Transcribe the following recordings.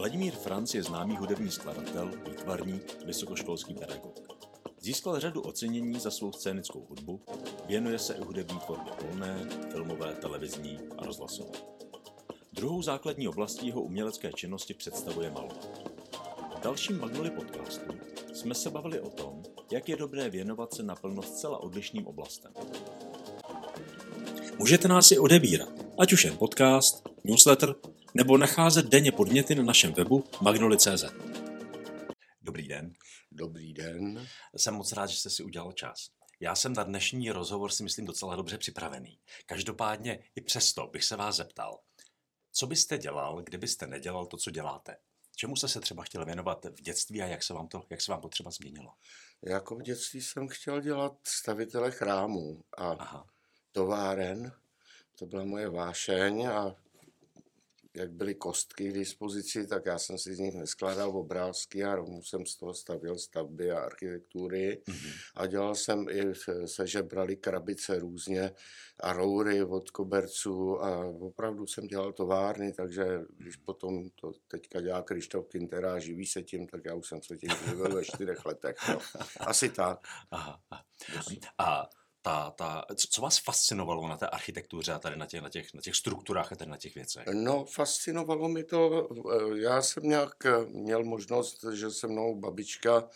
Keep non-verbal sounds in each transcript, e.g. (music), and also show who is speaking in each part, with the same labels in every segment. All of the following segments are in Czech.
Speaker 1: Vladimír Franc je známý hudební skladatel, výtvarník, vysokoškolský pedagog. Získal řadu ocenění za svou scénickou hudbu, věnuje se i hudební tvorbě volné, filmové, televizní a rozhlasové. Druhou základní oblastí jeho umělecké činnosti představuje malování. V dalším Magnoli podcastu jsme se bavili o tom, jak je dobré věnovat se naplno zcela odlišným oblastem. Můžete nás i odebírat, ať už jen podcast, newsletter, nebo nacházet denně podněty na našem webu magnoli.cz. Dobrý den.
Speaker 2: Dobrý den.
Speaker 1: Jsem moc rád, že jste si udělal čas. Já jsem na dnešní rozhovor si myslím docela dobře připravený. Každopádně i přesto bych se vás zeptal, co byste dělal, kdybyste nedělal to, co děláte? Čemu jste se třeba chtěl věnovat v dětství a jak se vám to, jak se vám to třeba změnilo?
Speaker 2: Jako v dětství jsem chtěl dělat stavitele chrámů a Aha. továren. To byla moje vášeň a jak byly kostky k dispozici, tak já jsem si z nich neskládal obrázky a rovnou jsem z toho stavil stavby a architektury. Mm-hmm. A dělal jsem i, se žebrali krabice různě a roury od koberců a opravdu jsem dělal továrny, takže když potom to teďka dělá Krištof Kintera a živí se tím, tak já už jsem se tím živil ve čtyřech letech. No. (laughs) Asi tak. Aha.
Speaker 1: A ta, ta, co vás fascinovalo na té architektuře a tady na těch, na těch, na těch strukturách a tady na těch věcech?
Speaker 2: No, fascinovalo mi to, eh, já jsem nějak eh, měl možnost, že se mnou babička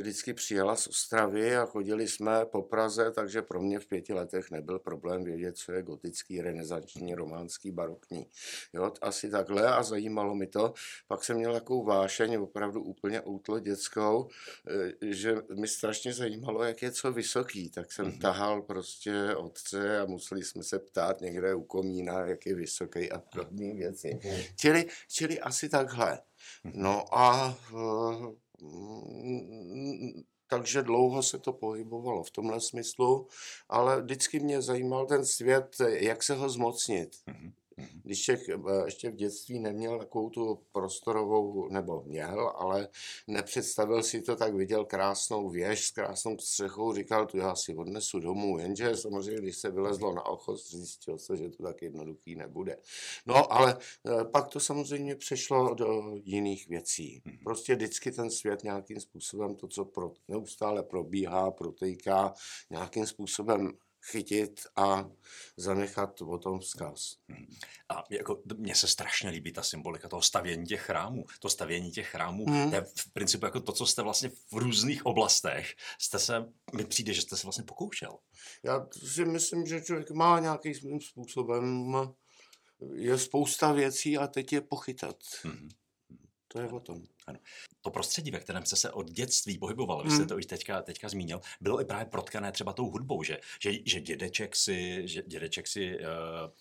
Speaker 2: vždycky přijela z Ostravy a chodili jsme po Praze, takže pro mě v pěti letech nebyl problém vědět, co je gotický, renesanční, románský, barokní. Jo, asi takhle a zajímalo mi to. Pak jsem měl takovou vášeň, opravdu úplně útlo dětskou, eh, že mi strašně zajímalo, jak je co vysoký, tak jsem mm-hmm. tahal prostě otce a museli jsme se ptát někde u komína, jak je vysoký a podobné věci. Mm-hmm. Čili, čili asi takhle. Mhm. No a eh, takže dlouho se to pohybovalo v tomhle smyslu, ale vždycky mě zajímal ten svět, jak se ho zmocnit. Mm-hmm. Když těch, eh, ještě v dětství neměl takovou tu prostorovou, nebo měl, ale nepředstavil si to, tak viděl krásnou věž s krásnou střechou, říkal, tu já si odnesu domů, jenže samozřejmě, když se vylezlo na ochos, zjistil se, že to tak jednoduchý nebude. No, ale eh, pak to samozřejmě přešlo do jiných věcí. Mhm. Prostě vždycky ten svět nějakým způsobem, to, co pro, neustále probíhá, protejká, nějakým způsobem chytit a zanechat o tom vzkaz. Hmm.
Speaker 1: A jako, mně se strašně líbí ta symbolika toho stavění těch chrámů. To stavění těch chrámů, hmm. to je v principu jako to, co jste vlastně v různých oblastech, jste se, mi přijde, že jste se vlastně pokoušel.
Speaker 2: Já si myslím, že člověk má nějakým způsobem, je spousta věcí a teď je pochytat. Hmm. To je o tom.
Speaker 1: Ano. To prostředí, ve kterém jste se od dětství pohyboval, vy jste hmm. to už teďka, teďka zmínil, bylo i právě protkané třeba tou hudbou, že, že, že dědeček si, že dědeček si uh,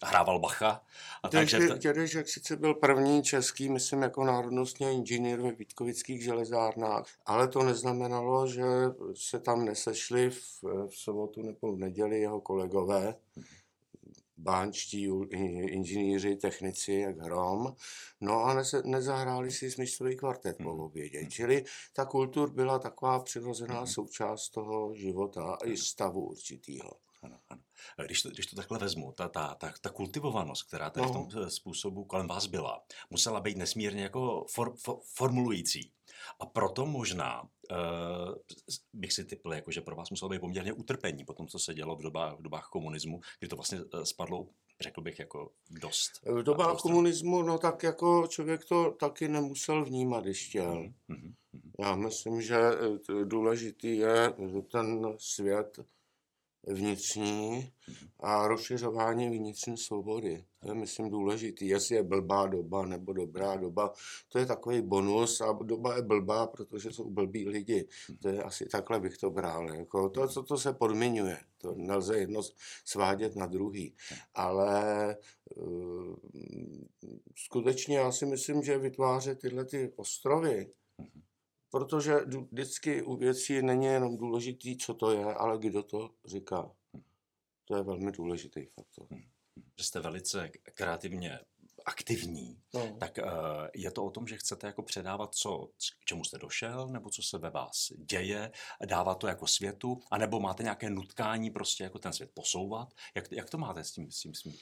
Speaker 1: hrával Bacha.
Speaker 2: A takže ta... Dědeček sice byl první český, myslím, jako národnostní inženýr ve Vítkovických železárnách, ale to neznamenalo, že se tam nesešli v, v sobotu nebo v neděli jeho kolegové. Hmm bánčtí inženýři, technici, jak hrom. No a ne, nezahráli si smyčcový kvartet po hmm. obědě. Čili ta kultur byla taková přirozená hmm. součást toho života i stavu určitýho. Ano,
Speaker 1: ano. Když to, když to takhle vezmu, ta, ta, ta, ta kultivovanost, která tady no. v tom způsobu kolem vás byla, musela být nesmírně jako for, for, formulující. A proto možná uh, bych si typl, jako, že pro vás muselo být poměrně utrpení po tom, co se dělo v dobách, v dobách komunismu, kdy to vlastně uh, spadlo řekl bych, jako dost.
Speaker 2: V dobách komunismu, no tak jako člověk to taky nemusel vnímat, když chtěl. Mm-hmm. Já myslím, že eh, důležitý je ten svět vnitřní a rozšiřování vnitřní svobody. To je, myslím, důležitý. Jestli je blbá doba nebo dobrá doba, to je takový bonus a doba je blbá, protože jsou blbí lidi. To je asi takhle bych to bral. Jako to, co to se podmiňuje. To nelze jedno svádět na druhý. Ale uh, skutečně já si myslím, že vytvářet tyhle ty ostrovy, Protože vždycky u věcí není jenom důležitý, co to je, ale kdo to říká. To je velmi důležitý faktor. Hm.
Speaker 1: Že jste velice kreativně aktivní, no. tak uh, je to o tom, že chcete jako předávat, co, k čemu jste došel, nebo co se ve vás děje, dávat to jako světu, anebo máte nějaké nutkání prostě jako ten svět posouvat? Jak, jak to máte s tím, s tím, s tím?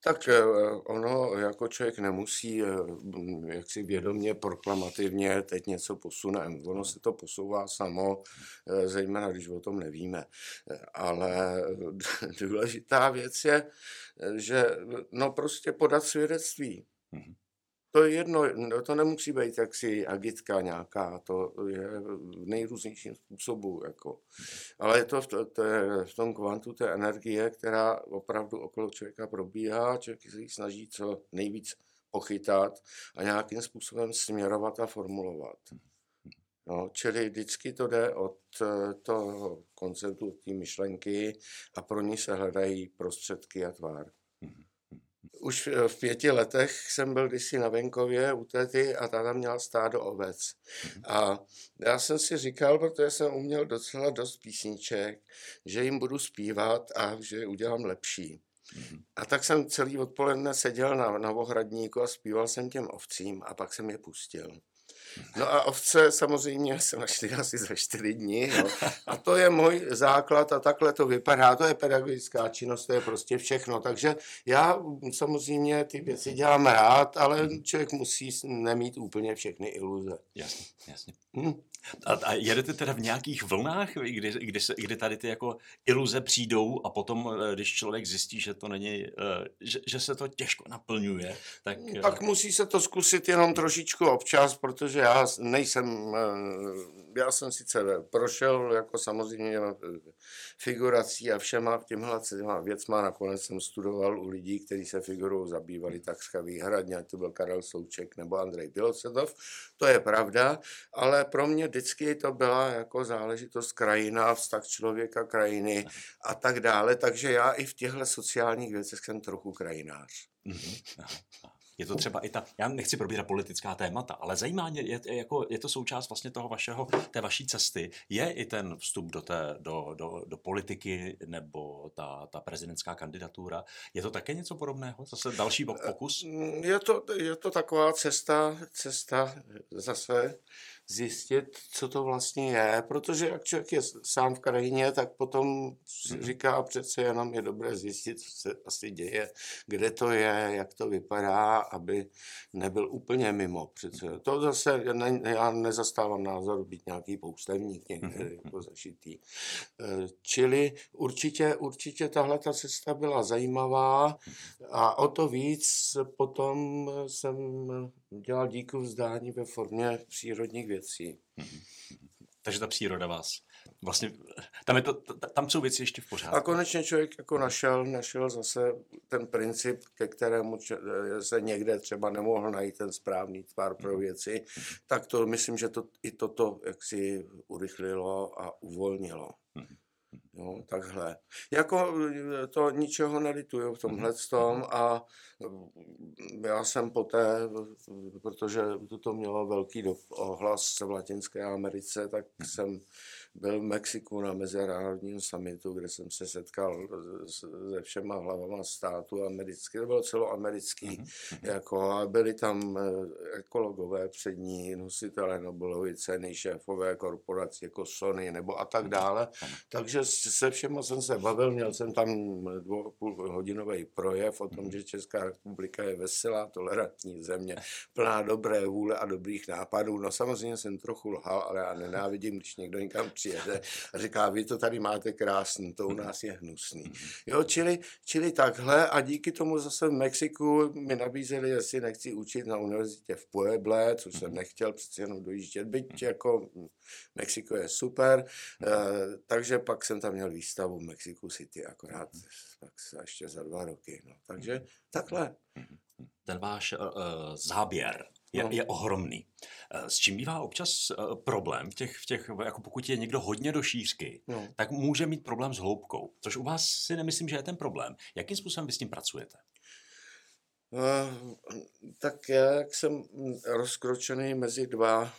Speaker 2: Tak eh, ono jako člověk nemusí eh, jak si vědomě, proklamativně teď něco posunem. Ono se to posouvá samo, eh, zejména když o tom nevíme. Ale (laughs) důležitá věc je, že no prostě podat svědectví. Mm-hmm to je jedno, no, to nemusí být jaksi agitka nějaká, to je v nejrůznějším způsobu. Jako. Ale je to v, to, to je v tom kvantu té energie, která opravdu okolo člověka probíhá, člověk se ji snaží co nejvíc pochytat a nějakým způsobem směrovat a formulovat. No, čili vždycky to jde od eh, toho konceptu, od té myšlenky a pro ní se hledají prostředky a tvár. Už v pěti letech jsem byl kdysi na venkově u tety a ta tam měla stádo ovec. Mhm. A já jsem si říkal, protože jsem uměl docela dost písniček, že jim budu zpívat a že je udělám lepší. Mhm. A tak jsem celý odpoledne seděl na, na ohradníku a zpíval jsem těm ovcím a pak jsem je pustil. No a ovce samozřejmě (laughs) se našly asi za čtyři dny. Jo. A to je můj základ a takhle to vypadá. To je pedagogická činnost, to je prostě všechno. Takže já samozřejmě ty věci dělám rád, ale člověk musí nemít úplně všechny iluze.
Speaker 1: Jasně, jasně. Hmm. A, a jedete teda v nějakých vlnách, kdy, kdy, se, kdy tady ty jako iluze přijdou a potom, eh, když člověk zjistí, že to není, eh, že, že se to těžko naplňuje, tak...
Speaker 2: Tak eh, musí se to zkusit jenom trošičku občas, protože já nejsem já jsem sice prošel jako samozřejmě no, figurací a všema těmhle věcma, nakonec jsem studoval u lidí, kteří se figurou zabývali takřka výhradně, to byl Karel Souček nebo Andrej Pilocetov, to je pravda, ale pro mě vždycky to byla jako záležitost krajina, vztah člověka, krajiny a tak dále, takže já i v těchto sociálních věcech jsem trochu krajinář. Mm-hmm.
Speaker 1: Je to třeba i ta, já nechci probírat politická témata, ale zajímá mě, je, jako, je to součást vlastně toho vašeho, té vaší cesty, je i ten vstup do, té, do, do, do politiky nebo ta, ta prezidentská kandidatura, je to také něco podobného? Zase další pokus?
Speaker 2: Je to, je to taková cesta, cesta zase zjistit, co to vlastně je, protože jak člověk je sám v krajině, tak potom mhm. říká přece jenom je dobré zjistit, co se asi děje, kde to je, jak to vypadá, aby nebyl úplně mimo. Přece. To zase, ne, já nezastávám názor být nějaký poustevník někde mhm. jako zašitý. E, čili určitě, určitě tahle ta cesta byla zajímavá a o to víc potom jsem dělal díku vzdání ve formě přírodních věcí. Mhm.
Speaker 1: Takže ta příroda vás vlastně, tam, je to, tam jsou věci ještě v pořádku.
Speaker 2: A konečně člověk jako našel, našel zase ten princip, ke kterému se někde třeba nemohl najít ten správný tvar pro mhm. věci, tak to myslím, že to i toto jaksi urychlilo a uvolnilo. Mm-hmm. Jo, takhle. Jako eh, to ničeho nelituju v tomhle mhm. tom a mm, já jsem poté, protože to mělo velký ohlas v Latinské Americe, tak mhm. jsem byl v Mexiku na mezinárodním summitu, kde jsem se setkal se všema hlavama státu americký, to bylo celoamerický, mm-hmm. jako, a byli tam eh, ekologové přední, nositelé Nobelovy ceny, šéfové korporací jako Sony nebo a tak mhm. dále. Takže se všema jsem se bavil, měl jsem tam dvou půl hodinový projev o tom, mhm. že Česká republika je veselá, tolerantní země, plná dobré vůle a dobrých nápadů. No samozřejmě jsem trochu lhal, ale já nenávidím, když někdo někam přijde přijede a říká, vy to tady máte krásný, to u mhm. nás je hnusný. Mhm. Jo, čili, čili takhle a díky tomu zase v Mexiku mi nabízeli, jestli nechci učit na univerzitě v Pueble, což jsem mhm. nechtěl přeci jenom dojíždět, byť jako Mexiko je super, uh, takže pak jsem tam měl výstavu v Mexico City, akorát pak ještě za dva roky. No. Takže takhle.
Speaker 1: Ten váš uh, záběr je, no. je ohromný. Eh, s čím bývá občas eh, problém v těch, v těch jako pokud je někdo hodně do šířky, no. tak může mít problém s hloubkou, což u vás si nemyslím, že je ten problém. Jakým způsobem vy s tím pracujete?
Speaker 2: Uh, tak já, jak jsem rozkročený mezi dva,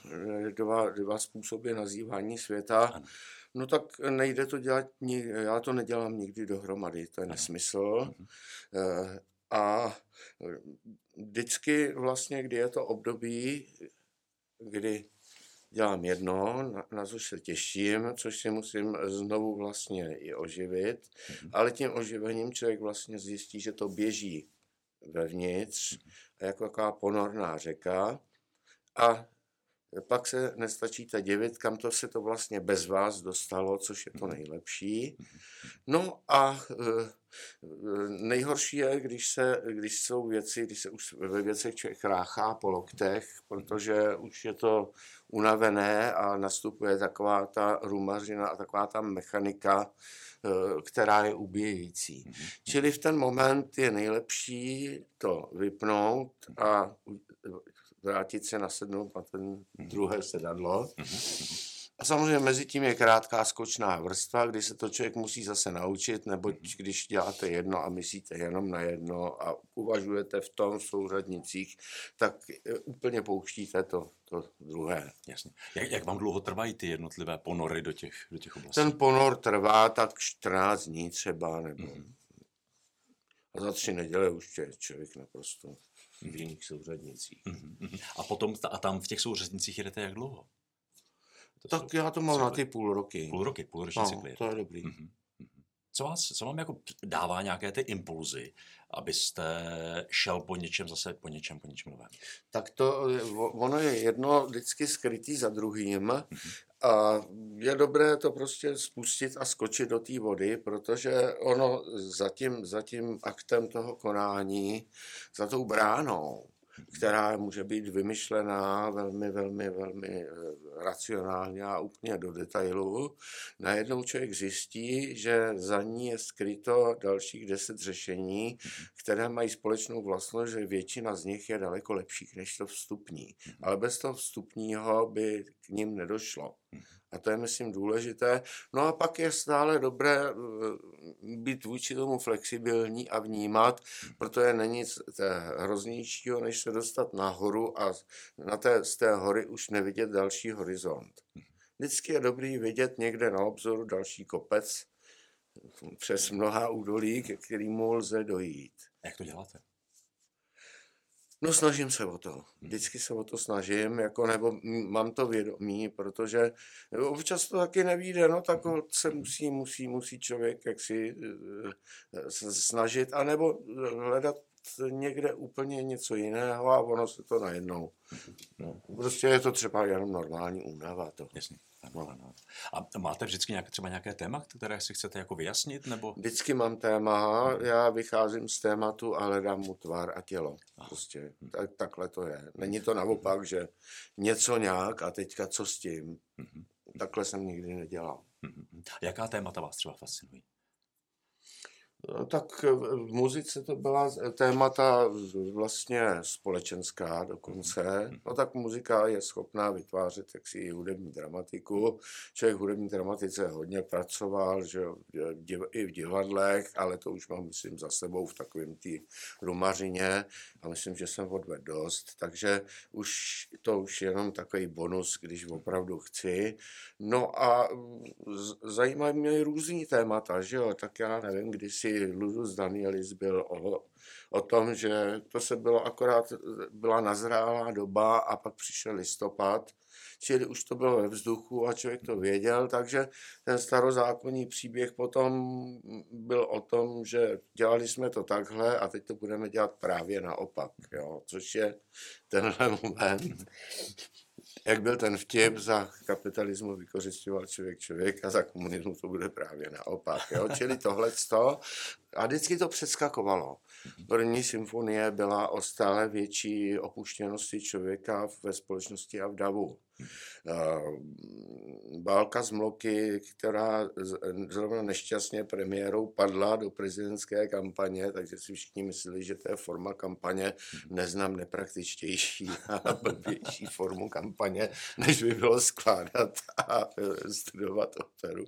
Speaker 2: dva, dva způsoby nazývání světa, ano. no tak nejde to dělat, já to nedělám nikdy dohromady, to je nesmysl. Uh, a vždycky vlastně, kdy je to období, kdy dělám jedno, na, na což se těším, což si musím znovu vlastně i oživit, mm-hmm. ale tím oživením člověk vlastně zjistí, že to běží vevnitř, jako taková ponorná řeka a pak se nestačíte divit, kam to se to vlastně bez vás dostalo, což je to mhm. nejlepší. Mhm. No a eh, nejhorší je, když, se, když jsou věci, když se už ve věcech člověk ráchá po loktech, protože už je to unavené a nastupuje taková ta rumařina a taková ta mechanika, eh, která je ubíjející. Mhm. Čili v ten moment je nejlepší to vypnout a vrátit se nasednout na ten mhm. druhé sedadlo. Mhm. A samozřejmě mezi tím je krátká skočná vrstva, kdy se to člověk musí zase naučit, nebo mhm. když děláte jedno a myslíte jenom na jedno a uvažujete v tom v souřadnicích, tak e, úplně pouštíte to, to druhé.
Speaker 1: Jasně. Jak, jak vám dlouho trvají ty jednotlivé ponory do těch, do těch oblastí?
Speaker 2: Ten ponor trvá tak 14 dní třeba, nebo mm-hmm. a za tři neděle už je člověk naprosto v jiných souřadnicích.
Speaker 1: Mm-hmm. A potom a tam v těch souřadnicích jedete jak dlouho?
Speaker 2: To tak jsou, já to mám na ty půl roky.
Speaker 1: Půl roky, půl roční
Speaker 2: no, cykly. to je dobrý. Mm-hmm.
Speaker 1: Co, vás, co vám jako dává nějaké ty impulzy, abyste šel po něčem zase, po něčem, po něčem novém?
Speaker 2: Tak to, ono je jedno vždycky skrytý za druhým mm-hmm. A je dobré to prostě spustit a skočit do té vody, protože ono za tím, za tím aktem toho konání, za tou bránou, která může být vymyšlená velmi, velmi, velmi eh, racionálně a úplně do detailu, najednou člověk zjistí, že za ní je skryto dalších deset řešení, které mají společnou vlastnost, že většina z nich je daleko lepších než to vstupní. Ale bez toho vstupního by k ním nedošlo. A to je, myslím, důležité. No a pak je stále dobré eh, být vůči tomu flexibilní a vnímat, protože není nic hroznějšího, než se dostat nahoru a na té, z té hory už nevidět další horizont. Vždycky je dobrý vidět někde na obzoru další kopec přes mnoha údolí, ke kterému lze dojít.
Speaker 1: Jak to děláte?
Speaker 2: No snažím se o to. Vždycky se o to snažím, jako, nebo mám to vědomí, protože občas to taky nevíde, no tak se musí, musí, musí člověk jaksi eh, snažit, anebo hledat někde úplně něco jiného a ono se to najednou. No, prostě je to třeba jenom normální únava. To.
Speaker 1: Jasně. Ano, ano. A máte vždycky nějaké, třeba nějaké téma, které si chcete jako vyjasnit? Nebo?
Speaker 2: Vždycky mám téma, já vycházím z tématu a hledám mu tvar a tělo. Prostě tak, takhle to je. Není to naopak, že něco nějak a teďka co s tím. Mhm. Takhle jsem nikdy nedělal.
Speaker 1: Mhm. Jaká témata vás třeba fascinují?
Speaker 2: No, tak v muzice to byla témata vlastně společenská dokonce. No tak muzika je schopná vytvářet jaksi i hudební dramatiku. Člověk v hudební dramatice hodně pracoval, že i v divadlech, ale to už mám, myslím, za sebou v takovém tý rumařině a myslím, že jsem odvedl dost, takže už to už jenom takový bonus, když opravdu chci. No a zajímají mě různý témata, že jo, tak já nevím, když si Ludus Danielis byl o, o tom, že to se bylo akorát, byla nazrálá doba a pak přišel listopad, čili už to bylo ve vzduchu a člověk to věděl, takže ten starozákonní příběh potom byl o tom, že dělali jsme to takhle a teď to budeme dělat právě naopak, jo, což je tenhle moment jak byl ten vtip, za kapitalismu vykořišťoval člověk člověk a za komunismu to bude právě naopak. Jo? Čili tohle a vždycky to přeskakovalo. První symfonie byla o stále větší opuštěnosti člověka ve společnosti a v davu. Bálka z Mloky, která zrovna nešťastně premiérou padla do prezidentské kampaně, takže si všichni mysleli, že to je forma kampaně. Neznám nepraktičtější (laughs) a blbější formu kampaně, než by bylo skládat a studovat operu.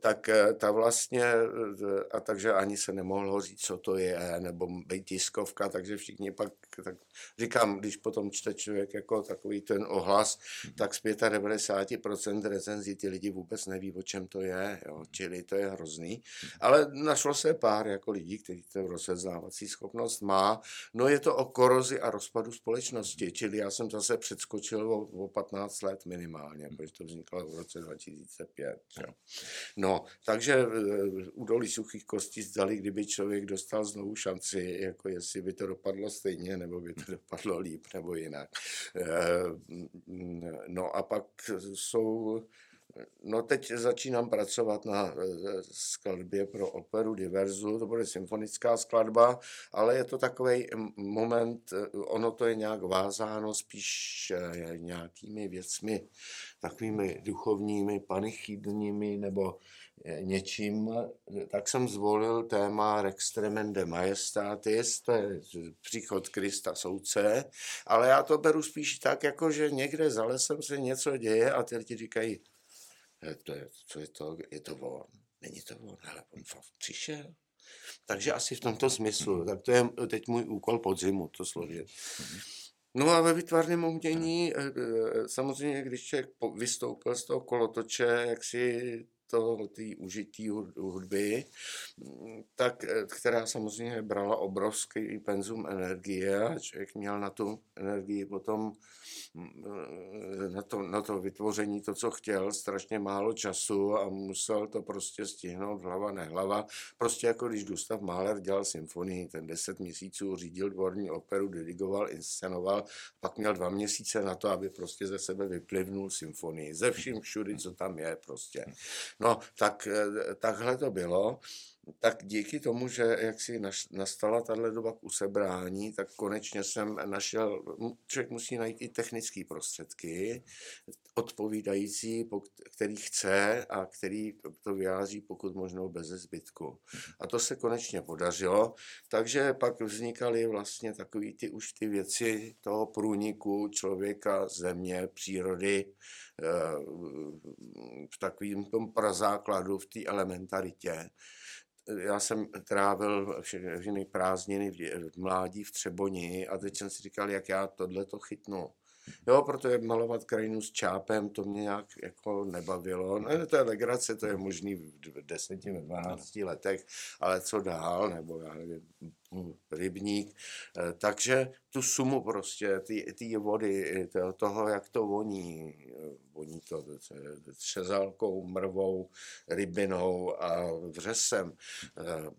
Speaker 2: Tak eh, ta vlastně, eh, a takže ani se nemohlo říct, co to je, nebo být tiskovka, takže všichni pak, tak říkám, když potom čte člověk jako takový ten ohlas, tak z 95% recenzí ty lidi vůbec neví, o čem to je, jo. čili to je hrozný. Ale našlo se pár jako lidí, kteří to rozeznávací schopnost má. No je to o korozi a rozpadu společnosti, čili já jsem zase předskočil o, o 15 let minimálně, protože to vzniklo v roce 2005. Jo. No, takže eh, u dolí suchých kostí zdali, kdyby člověk dostal znovu šanci, jako jestli by to dopadlo stejně, nebo by to (laughs) dopadlo líp, nebo jinak. Eh, no a pak jsou No teď začínám pracovat na eh, skladbě pro operu Diverzu, to bude symfonická skladba, ale je to takový moment, eh, ono to je nějak vázáno spíš nějakými věcmi, takovými duchovními, panichydními nebo něčím, tak jsem zvolil téma Rex Tremende Majestatis, to je příchod Krista soudce, ale já to beru spíš tak, jako že někde za lesem se něco děje a ty lidi říkají, to je, co je to, je to on, není to on, ale on fakt přišel. Takže asi v tomto smyslu, tak to je teď můj úkol podzimu, to složit. No a ve vytvarném umění, eh, eh, samozřejmě, když člověk vystoupil z toho kolotoče, jak si to, té užití hudby, tak, eh, která samozřejmě brala obrovský penzum energie člověk měl na tu energii potom Eh, na to, na to vytvoření to, co chtěl, strašně málo času a musel to prostě stihnout hlava nehlava. Prostě jako když Gustav Mahler dělal symfonii, ten deset měsíců řídil dvorní operu, dirigoval, inscenoval, pak měl dva měsíce na to, aby prostě ze sebe vyplivnul symfonii. Ze vším všudy, co tam je prostě. No, tak eh, takhle to bylo. Tak díky tomu, že jak si nastala tahle doba k usebrání, tak konečně jsem našel, člověk musí najít i technické prostředky, odpovídající, který chce a který to vyjádří pokud možno bez zbytku. A to se konečně podařilo, takže pak vznikaly vlastně takové ty už ty věci toho průniku člověka, země, přírody, v takovém tom prazákladu, v té elementaritě já jsem trávil všechny prázdniny v mládí v Třeboni a teď jsem si říkal, jak já tohle to chytnu. Jo, protože malovat krajinu s čápem, to mě nějak jako nebavilo. No, to je legrace, to je možný v 10, 12 letech, ale co dál, nebo já nevím, rybník. Eh, takže tu sumu prostě, ty, ty vody, toho, jak to voní, eh, voní to třezalkou, mrvou, rybinou a vřesem. Eh,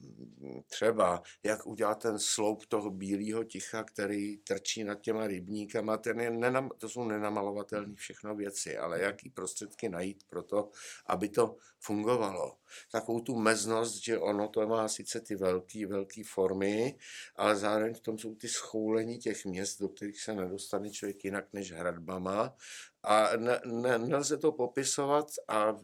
Speaker 2: třeba, jak udělat ten sloup toho bílého ticha, který trčí nad těma rybníkama, ten je nenam, to jsou nenamalovatelné všechno věci, ale jaký prostředky najít pro to, aby to fungovalo. Takovou tu meznost, že ono to má sice ty velké, velké formy, ale zároveň v tom jsou ty schoulení těch měst, do kterých se nedostane člověk jinak než hradbama. A ne, ne, nelze to popisovat, a,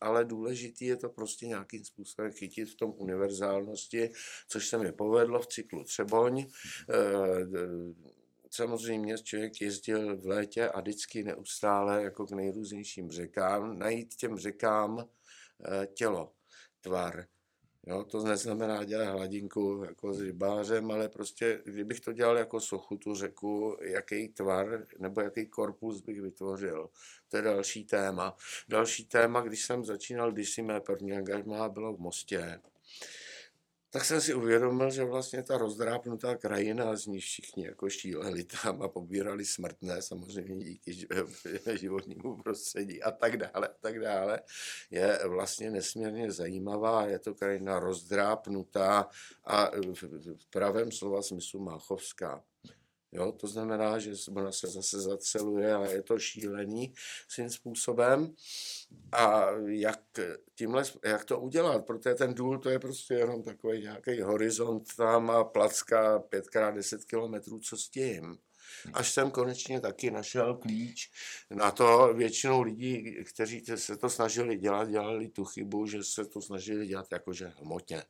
Speaker 2: ale důležitý je to prostě nějakým způsobem chytit v tom univerzálnosti, což se mi povedlo v cyklu Třeboň. E, samozřejmě člověk jezdil v létě a vždycky neustále jako k nejrůznějším řekám, najít těm řekám tělo, tvar, Jo, to neznamená dělat hladinku jako s rybářem, ale prostě, kdybych to dělal jako sochu, tu řeku, jaký tvar nebo jaký korpus bych vytvořil. To je další téma. Další téma, když jsem začínal, když si mé první angažmá bylo v Mostě, tak jsem si uvědomil, že vlastně ta rozdrápnutá krajina, z níž všichni jako šíleli tam a pobírali smrtné, samozřejmě díky (laughs) životnímu prostředí a tak dále, a tak dále, je vlastně nesmírně zajímavá. Je to krajina rozdrápnutá a v pravém slova smyslu máchovská. Jo, to znamená, že ona se zase zaceluje a je to šílený svým způsobem. A jak, tímhle, jak to udělat? Protože ten důl to je prostě jenom takový nějaký horizont tam a placka 5x10 kilometrů, co s tím? Až jsem konečně taky našel klíč na to. Většinou lidí, kteří se to snažili dělat, dělali tu chybu, že se to snažili dělat jakože hmotně.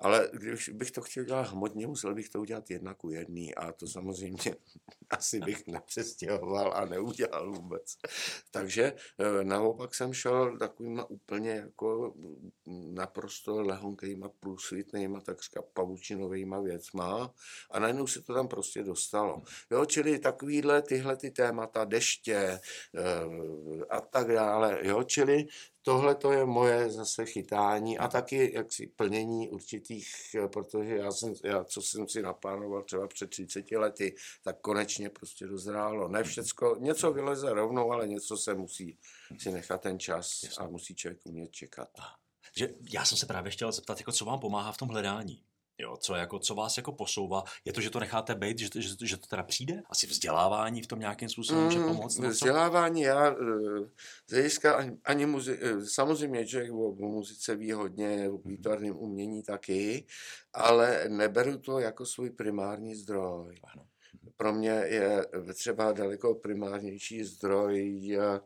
Speaker 2: Ale když bych to chtěl dělat hmotně, musel bych to udělat jedna ku jedný a to samozřejmě (laughs) asi bych nepřestěhoval a neudělal vůbec. Takže eh, naopak jsem šel takovýma úplně jako naprosto lehonkýma, průsvitnýma, takřka pavučinovýma věcma a najednou se to tam prostě dostalo. Jo, čili takovýhle tyhle ty témata, deště eh, a tak dále, jo, čili tohle to je moje zase chytání a taky jaksi plnění určitých, protože já jsem, já, co jsem si naplánoval třeba před 30 lety, tak konečně prostě dozrálo. Ne všecko, něco vyleze rovnou, ale něco se musí si nechat ten čas a musí člověk umět čekat.
Speaker 1: Že já jsem se právě chtěl zeptat, jako co vám pomáhá v tom hledání? Jo, co, jako, co vás jako posouvá? Je to, že to necháte být, že, že, že to teda přijde? Asi vzdělávání v tom nějakým způsobem může mm, pomoct?
Speaker 2: Mm, vzdělávání, já eh, z hlediska ani, ani muzi- eh, samozřejmě člověk o, o muzice ví hodně, o mhm. výtvarném umění taky, ale neberu to jako svůj primární zdroj. Ano pro mě je třeba daleko primárnější zdroj, eh,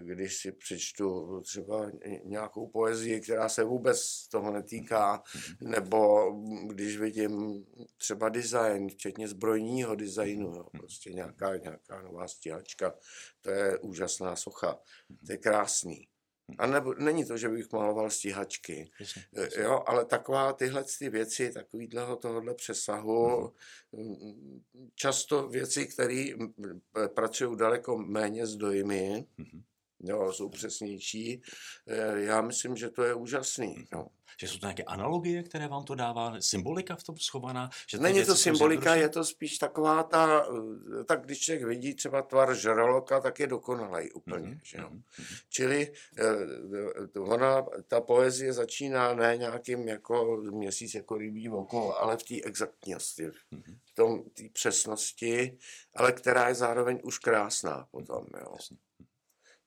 Speaker 2: když si přečtu třeba nějakou poezii, která se vůbec toho netýká, nebo když vidím třeba design, včetně zbrojního designu, jo, prostě nějaká, nějaká nová stíhačka, to je úžasná socha, to je krásný. A nebo, není to, že bych maloval stíhačky, jasně, jasně. jo, ale taková tyhle ty věci, takovýhleho tohohle přesahu, mm-hmm. často věci, které pracují daleko méně s dojmy, mm-hmm. Jo, jsou přesnější, e, já myslím, že to je úžasný. Mm-hmm. Jo
Speaker 1: že jsou to nějaké analogie, které vám to dává, symbolika v tom schovaná? Že
Speaker 2: Není to symbolika, je to spíš taková ta, eh, tak když člověk vidí třeba tvar žraloka, tak je dokonalý úplně. Mm-hmm. Že jo? Mm-hmm. Čili eh, ona, ta poezie začíná ne nějakým jako měsíc jako rybí oko, ale v té exaktnosti, mm-hmm. v tom té přesnosti, ale která je zároveň už krásná potom. Jo? Jasně.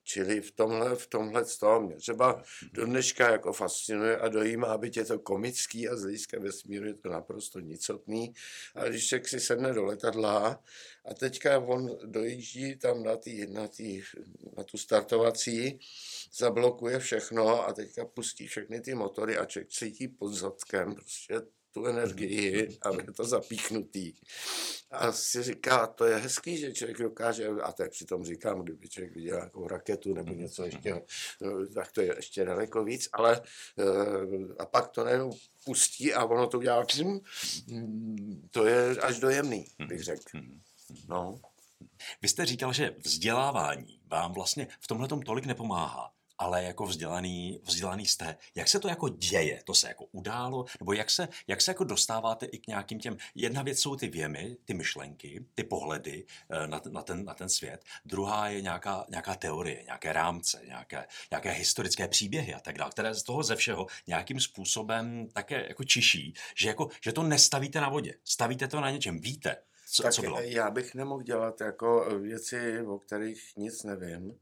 Speaker 2: Čili v tomhle, v tomhle toho mě třeba do dneška jako fascinuje a dojímá, aby je to komický a z hlediska vesmíru je to naprosto nicotný. A když člověk si sedne do letadla a teďka on dojíždí tam na, tý, na, tý, na tu startovací, zablokuje všechno a teďka pustí všechny ty motory a člověk cítí pod zadkem prostě tu energii a je to zapíchnutý. A si říká, to je hezký, že člověk dokáže, a tak přitom říkám, kdyby člověk viděl nějakou raketu nebo něco ještě, tak to je ještě daleko víc, ale eh, a pak to nejenom pustí a ono to udělá, to je až dojemný, bych řekl. No.
Speaker 1: Vy jste říkal, že vzdělávání vám vlastně v tomhle tolik nepomáhá ale jako vzdělaný, vzdělaný jste. Jak se to jako děje? To se jako událo? Nebo jak se, jak se jako dostáváte i k nějakým těm... Jedna věc jsou ty věmy, ty myšlenky, ty pohledy eh, na, na, ten, na ten svět. Druhá je nějaká, nějaká teorie, nějaké rámce, nějaké, nějaké historické příběhy a tak dále, které z toho ze všeho nějakým způsobem také jako čiší, že, jako, že to nestavíte na vodě. Stavíte to na něčem. Víte, co,
Speaker 2: tak
Speaker 1: co bylo.
Speaker 2: Já bych nemohl dělat jako věci, o kterých nic nevím.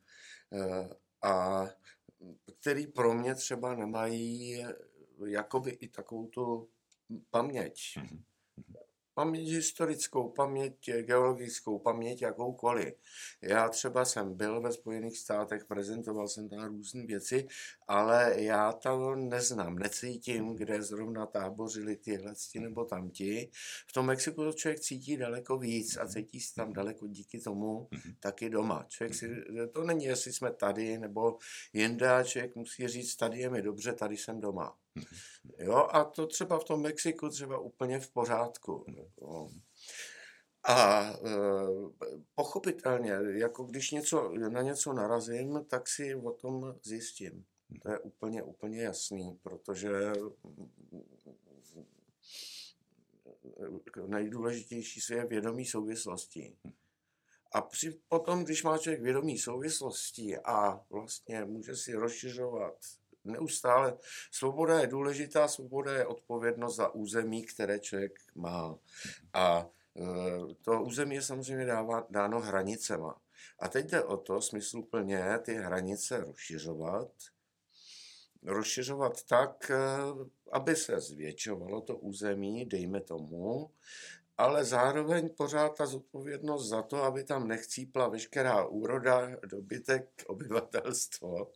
Speaker 2: Eh, a který pro mě třeba nemají jakoby i takovou tu paměť. Mm-hmm paměť historickou, paměť geologickou, paměť jakoukoliv. Já třeba jsem byl ve Spojených státech, prezentoval jsem tam různé věci, ale já to neznám, necítím, kde zrovna tábořili tyhle nebo tamti. V tom Mexiku to člověk cítí daleko víc a cítí se tam daleko díky tomu mm-hmm. taky doma. Člověk si, to není, jestli jsme tady nebo jinde, člověk musí říct, tady je mi dobře, tady jsem doma. Jo, a to třeba v tom Mexiku třeba úplně v pořádku. Jo. A e, pochopitelně, jako když něco, na něco narazím, tak si o tom zjistím. To je úplně, úplně jasný, protože nejdůležitější je vědomí souvislosti. A při, potom, když má člověk vědomí souvislosti a vlastně může si rozšiřovat neustále. Svoboda je důležitá, svoboda je odpovědnost za území, které člověk má. A e, to území je samozřejmě dává, dáno hranicema. A teď jde o to smysluplně ty hranice rozšiřovat, rozšiřovat tak, e, aby se zvětšovalo to území, dejme tomu, ale zároveň pořád ta zodpovědnost za to, aby tam nechcípla veškerá úroda, dobytek, obyvatelstvo,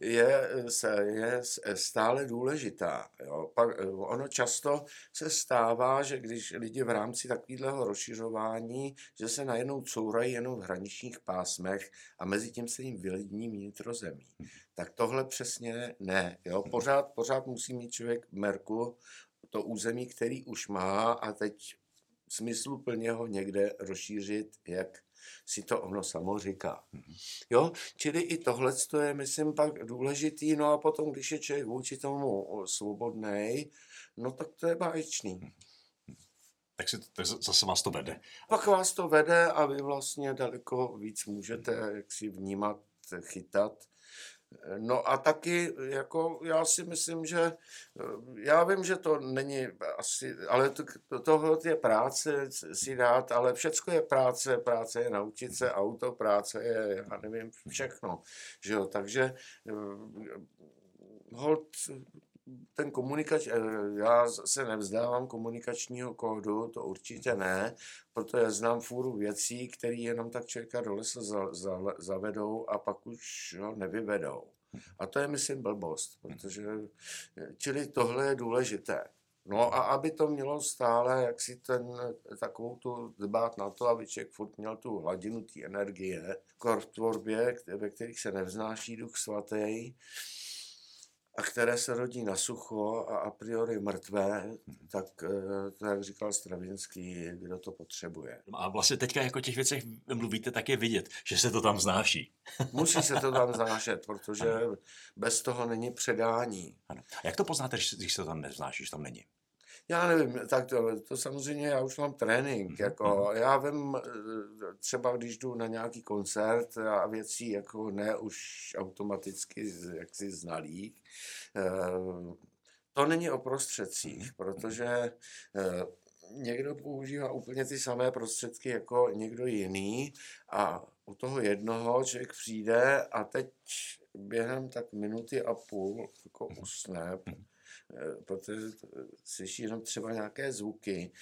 Speaker 2: je, se, je stále důležitá. Jo. Pak, ono často se stává, že když lidi v rámci takového rozšiřování, že se najednou courají jenom v hraničních pásmech a mezi tím se jim vylidní vnitrozemí. Tak tohle přesně ne. Jo. Pořád, pořád musí mít člověk merku to území, který už má a teď smysluplně ho někde rozšířit, jak si to ono samo říká. Mhm. Jo, čili i tohle je, myslím, pak důležitý, no a potom, když je člověk vůči tomu svobodný, no tak to je báječný. Mhm.
Speaker 1: Tak, si, tak zase vás to vede.
Speaker 2: Pak vás to vede a vy vlastně daleko víc můžete jak si vnímat, chytat No a taky, jako já si myslím, že já vím, že to není asi, ale to, to, tohle je práce si dát, ale všecko je práce, práce je naučit se auto, práce je, já nevím, všechno, že jo, takže hold ten komunikač, eh, já se nevzdávám komunikačního kódu, to určitě ne, protože znám fůru věcí, které jenom tak člověka do lesa za, za, zavedou a pak už ho nevyvedou. A to je, myslím, blbost, protože, čili tohle je důležité. No a aby to mělo stále, jak si ten, takovou tu dbát na to, aby člověk furt měl tu hladinu té energie, v tvorbě, ve kterých se nevznáší duch svatý, a které se rodí na sucho a a priori mrtvé, tak eh, to, jak říkal Stravinský, kdo to potřebuje.
Speaker 1: A vlastně teďka jako těch věcech mluvíte, tak je vidět, že se to tam znáší. (laughs)
Speaker 2: Musí se to tam znášet, protože ano. bez toho není předání.
Speaker 1: Ano. A jak to poznáte, když se to tam neznáší, že tam není?
Speaker 2: Já nevím, tak to, to samozřejmě já už mám trénink, mm-hmm. jako já vím, eh, třeba když jdu na nějaký koncert a věcí jako ne už automaticky jaksi znalých, eh, to není o prostředcích, mm-hmm. protože eh, někdo používá úplně ty samé prostředky jako někdo jiný a u toho jednoho člověk přijde a teď během tak minuty a půl jako mhm. usne, mhm. Protože slyší jenom třeba nějaké zvuky,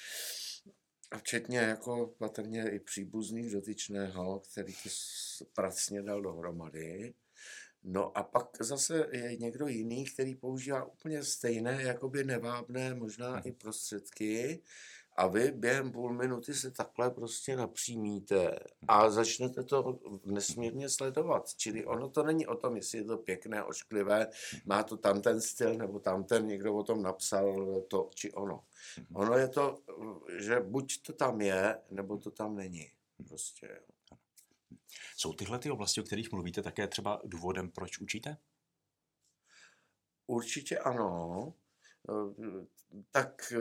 Speaker 2: a včetně jako patrně i příbuzných dotyčného, který to pracně dal dohromady. No a pak zase je někdo jiný, který používá úplně stejné, jakoby nevábné možná i prostředky, a vy během půl minuty se takhle prostě napřímíte a začnete to nesmírně sledovat. Čili ono to není o tom, jestli je to pěkné, ošklivé, má to tam ten styl, nebo tam ten někdo o tom napsal to či ono. Ono je to, že buď to tam je, nebo to tam není. Prostě.
Speaker 1: Jsou tyhle ty oblasti, o kterých mluvíte, také třeba důvodem, proč učíte?
Speaker 2: Určitě ano. Tak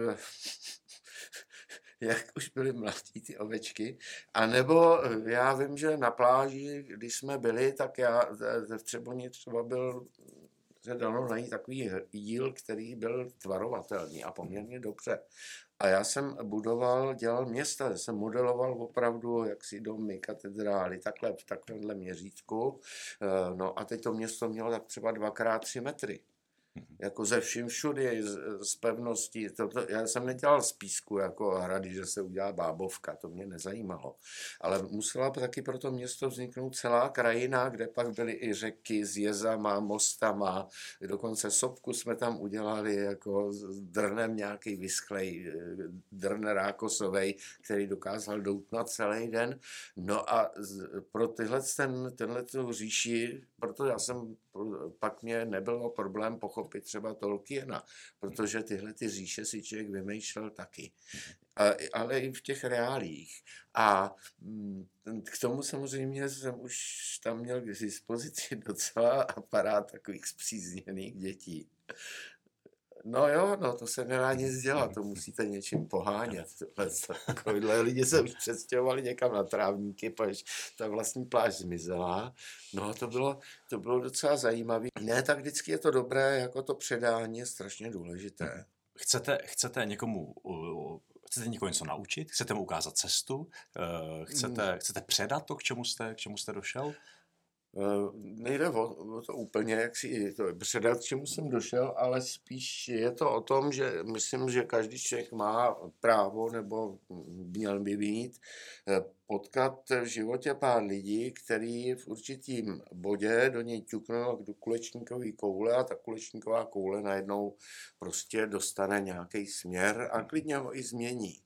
Speaker 2: (laughs) jak už byly mladí ty ovečky. A nebo eh, já vím, že na pláži, když jsme byli, tak já v Třeboni třeba byl se dalo najít takový jíl, který byl tvarovatelný a poměrně dobře. A já jsem budoval, dělal města, jsem modeloval opravdu jaksi domy, katedrály, takhle v takovémhle měřítku. Eh, no a teď to město mělo tak třeba dvakrát tři metry. Mhm. jako ze vším všude, z, z pevností. To, to, já jsem nedělal z písku jako hrady, že se udělá bábovka, to mě nezajímalo. Ale musela taky pro to město vzniknout celá krajina, kde pak byly i řeky s jezama, mostama, dokonce sopku jsme tam udělali jako s drnem nějaký vysklej, drn rákosovej, který dokázal doutnat celý den. No a pro tyhle, ten, tenhle říši, proto já jsem, pak mě nebylo problém pochopit, třeba Tolkiena, protože tyhle ty říše si člověk vymýšlel taky. A, ale i v těch reálích. A mm, k tomu samozřejmě jsem už tam měl k dispozici docela aparát takových zpřízněných dětí. No jo, no to se nedá nic dělat, to musíte něčím pohánět. Takovýhle lidi se už přestěhovali někam na trávníky, protože ta vlastní pláž zmizela. No to bylo, to bylo docela zajímavé. Ne, tak vždycky je to dobré, jako to předání je strašně důležité.
Speaker 1: Chcete, chcete někomu chcete někoho něco naučit, chcete mu ukázat cestu, eh, chcete, hmm. chcete předat to, k čemu jste, k čemu jste došel?
Speaker 2: Eh, nejde o, to úplně, jak si to předat, čemu jsem došel, ale spíš je to o tom, že myslím, že každý člověk má právo, nebo měl by mít, eh, potkat v životě pár lidí, který v určitým bodě do něj ťuknou do kulečníkové koule a ta kulečníková koule najednou prostě dostane nějaký směr a klidně ho i změní.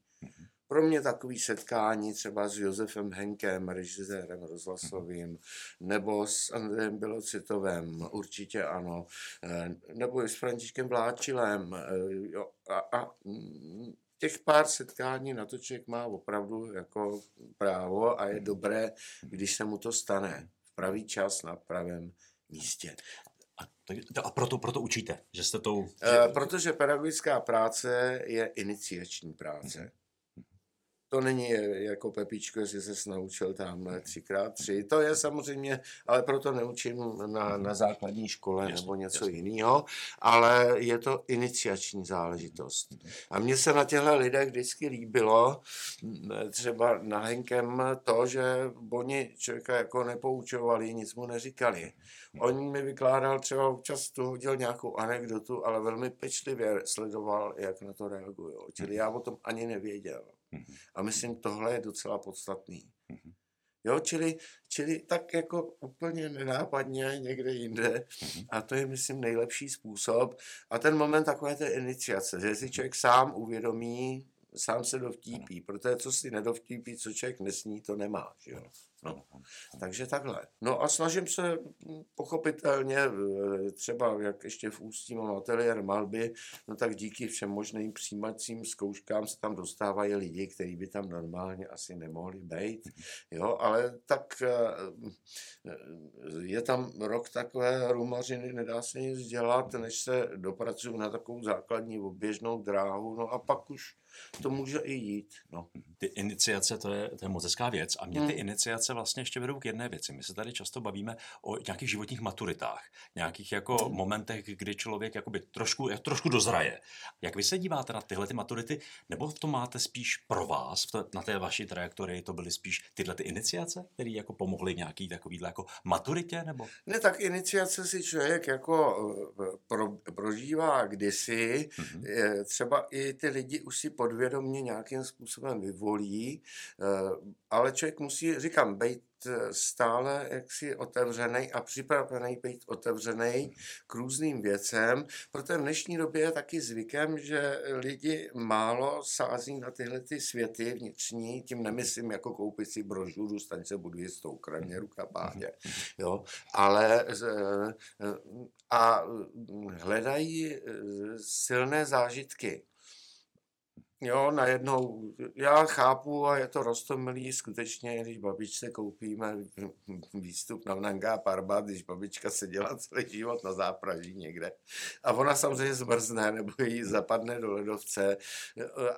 Speaker 2: Mm-hmm. Pro mě takový setkání třeba s Josefem Henkem, režisérem rozhlasovým, nebo s Andrejem Bilocitovem, určitě ano, eh, nebo i s Františkem Vláčilem. Eh, a, a mm, těch pár setkání na to člověk má opravdu jako právo a je dobré, když se mu to stane v pravý čas na pravém místě.
Speaker 1: A, to, a proto, proto učíte, že jste tou...
Speaker 2: Že... Eh, protože pedagogická práce je iniciační práce. Hmm to není jako Pepičko, jestli se naučil tamhle třikrát tři. To je samozřejmě, ale proto neučím na, na základní škole jasně, nebo něco jasně. jiného, ale je to iniciační záležitost. A mně se na těchto lidech vždycky líbilo, třeba na Henkem to, že oni člověka jako nepoučovali, nic mu neříkali. On mi vykládal třeba občas tu hodil nějakou anekdotu, ale velmi pečlivě sledoval, jak na to reagují. Čili já o tom ani nevěděl. A myslím, tohle je docela podstatný. Jo, čili, čili tak jako úplně nenápadně někde jinde a to je, myslím, nejlepší způsob. A ten moment takové té iniciace, že si člověk sám uvědomí, sám se dovtípí, protože co si nedovtípí, co člověk nesní, to nemá. Že jo? No. Takže takhle. No a snažím se pochopitelně, eh, třeba jak ještě v Ústí mám ateliér malby, no tak díky všem možným přijímacím zkouškám se tam dostávají lidi, kteří by tam normálně asi nemohli být. Jo, ale tak eh, eh, je tam rok takové rumařiny, nedá se nic dělat, než se dopracuju na takovou základní oběžnou dráhu, no a pak už to může i jít. No.
Speaker 1: Ty iniciace, to je, to je moc hezká věc. A mě ty hmm. iniciace vlastně ještě vedou k jedné věci. My se tady často bavíme o nějakých životních maturitách, nějakých jako hmm. momentech, kdy člověk jakoby trošku, trošku dozraje. Jak vy se díváte na tyhle ty maturity, nebo to máte spíš pro vás, na té vaší trajektorii to byly spíš tyhle ty iniciace, které jako pomohly nějaký takovýhle jako maturitě, nebo?
Speaker 2: Ne, tak iniciace si člověk jako eh, pro, prožívá kdysi, mm-hmm. třeba i ty lidi už si podvědomně nějakým způsobem vyvolí, eh, ale člověk musí, říkám, být eh, stále jaksi otevřený a připravený být otevřený k různým věcem, protože v dnešní době je taky zvykem, že lidi málo sází na tyhle ty světy vnitřní, tím nemyslím jako koupit si brožuru, staň se buddhistou, Ukrajině, ruka pádě, (laughs) jo, ale eh, a hledají silné zážitky. Jo, najednou, já chápu a je to rostomilý skutečně, když babičce koupíme výstup na Nanga Parbat, když babička seděla celý život na zápraží někde. A ona samozřejmě zmrzne nebo jí zapadne do ledovce,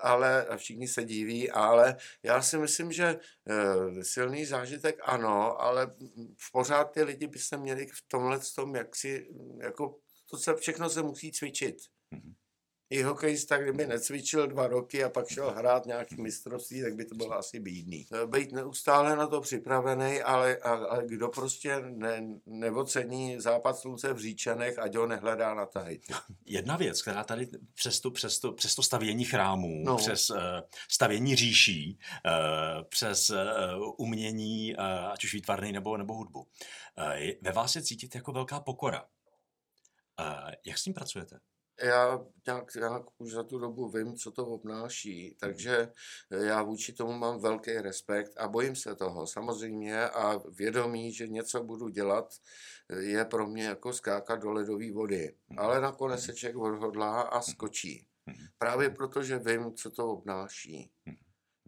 Speaker 2: ale a všichni se diví, ale já si myslím, že eh, silný zážitek ano, ale v pořád ty lidi by se měli v tomhle tom, jak si, jako to se, všechno se musí cvičit. Mm-hmm i hokejista, kdyby necvičil dva roky a pak šel hrát nějaký mistrovství, tak by to bylo asi bídný. Být neustále na to připravený, ale, ale kdo prostě ne, neocení západ slunce v Říčanech, ať ho nehledá na Tahiti.
Speaker 1: Jedna věc, která tady přes to, přes to, přes to stavění chrámů, no. přes uh, stavění říší, uh, přes uh, umění, uh, ať už výtvarný nebo, nebo hudbu, uh, ve vás je cítit jako velká pokora. Uh, jak s tím pracujete?
Speaker 2: Já nějak, nějak už za tu dobu vím, co to obnáší, takže já vůči tomu mám velký respekt a bojím se toho samozřejmě a vědomí, že něco budu dělat, je pro mě jako skákat do ledové vody. Mhm. Ale nakonec se člověk odhodlá a skočí. Mhm. Právě proto, že vím, co to obnáší. Mhm.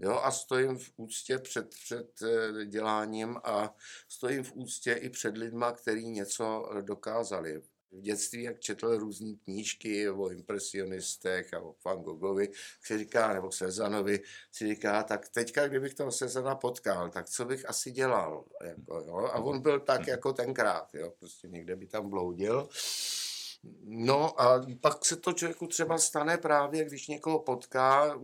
Speaker 2: Jo, a stojím v úctě před, před eh, děláním a stojím v úctě i před lidma, kteří něco dokázali v dětství, jak četl různé knížky o impresionistech a o Van Goghovi, si říká, nebo Sezanovi, si říká, tak teďka, kdybych toho Sezana potkal, tak co bych asi dělal? Jako, jo? A on byl tak jako tenkrát, jo? prostě někde by tam bloudil. No a pak se to člověku třeba stane právě, když někoho potká,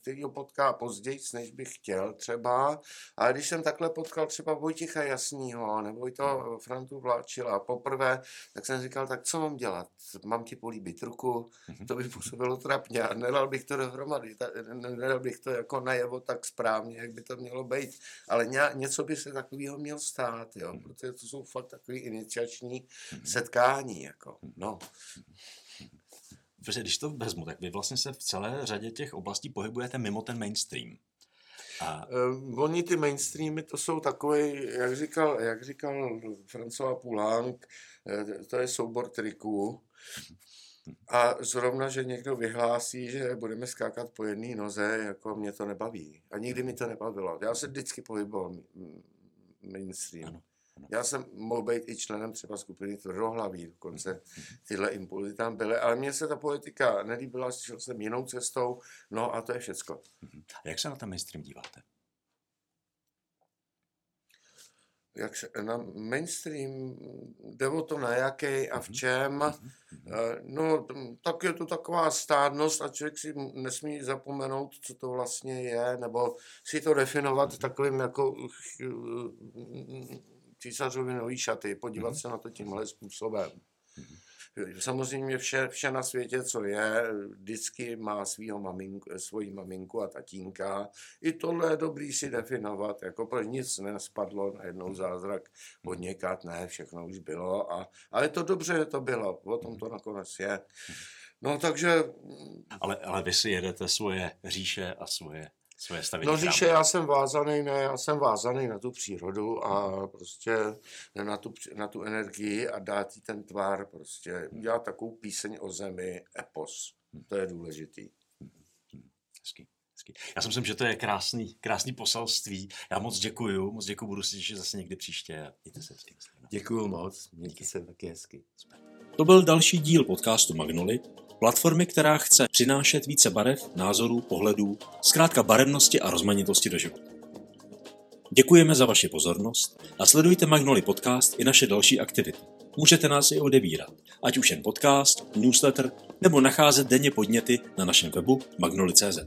Speaker 2: který ho potká později, než bych chtěl třeba, ale když jsem takhle potkal třeba Vojticha Jasního nebo i to Frantu Vláčila poprvé, tak jsem říkal, tak co mám dělat? Mám ti políbit ruku? Mhm. To by působilo trapně a nedal bych to dohromady, nedal bych to jako najevo tak správně, jak by to mělo být, ale něco by se takového měl stát, jo, mhm. protože to jsou fakt takový iniciační mhm. setkání, jako, no.
Speaker 1: Protože když to vezmu, tak vy vlastně se v celé řadě těch oblastí pohybujete mimo ten mainstream.
Speaker 2: A... Uh, oni ty mainstreamy, to jsou takové, jak říkal, jak říkal François Poulenc, eh, to je soubor triků. A zrovna, že někdo vyhlásí, že budeme skákat po jedné noze, jako mě to nebaví. A nikdy mi to nebavilo. Já se vždycky pohyboval mainstream. Ano. Já jsem mohl být i členem třeba skupiny tvrdohlaví, dokonce tyhle impulzy tam byly, ale mně se ta politika nelíbila, šel jsem jinou cestou, no a to je všecko.
Speaker 1: A jak se na ten mainstream díváte?
Speaker 2: jak se, na mainstream, jde o to na jaký a v mhm. čem. Mhm. Eh, no, tak je to taková stádnost a člověk si nesmí zapomenout, co to vlastně je, nebo si to definovat mhm. takovým jako císařovi nový šaty, podívat mm-hmm. se na to tímhle způsobem. Mm-hmm. Samozřejmě vše, vše na světě, co je, vždycky má svýho maminku, svoji maminku a tatínka. I tohle je dobrý si definovat, jako proč nic nespadlo, najednou zázrak od někat, ne, všechno už bylo. A, ale to dobře, že to bylo, o tom to nakonec je. No takže...
Speaker 1: Ale, ale vy si jedete svoje říše a svoje
Speaker 2: stavení No říše, já jsem vázaný, ne, já jsem vázaný na tu přírodu a prostě na tu, na tu energii a dát jí ten tvar, prostě udělat takovou píseň o zemi, epos, to je důležitý.
Speaker 1: Hezký. Já si myslím, že to je krásný, krásný poselství. Já moc děkuju, moc děkuju, budu si těšit zase někdy příště. Mějte se hezky.
Speaker 2: Děkuju moc, mějte se taky hezky.
Speaker 1: To byl další díl podcastu Magnoli, Platformy, která chce přinášet více barev, názorů, pohledů, zkrátka barevnosti a rozmanitosti do života. Děkujeme za vaši pozornost a sledujte Magnoli Podcast i naše další aktivity. Můžete nás i odebírat, ať už jen podcast, newsletter nebo nacházet denně podněty na našem webu magnoli.cz.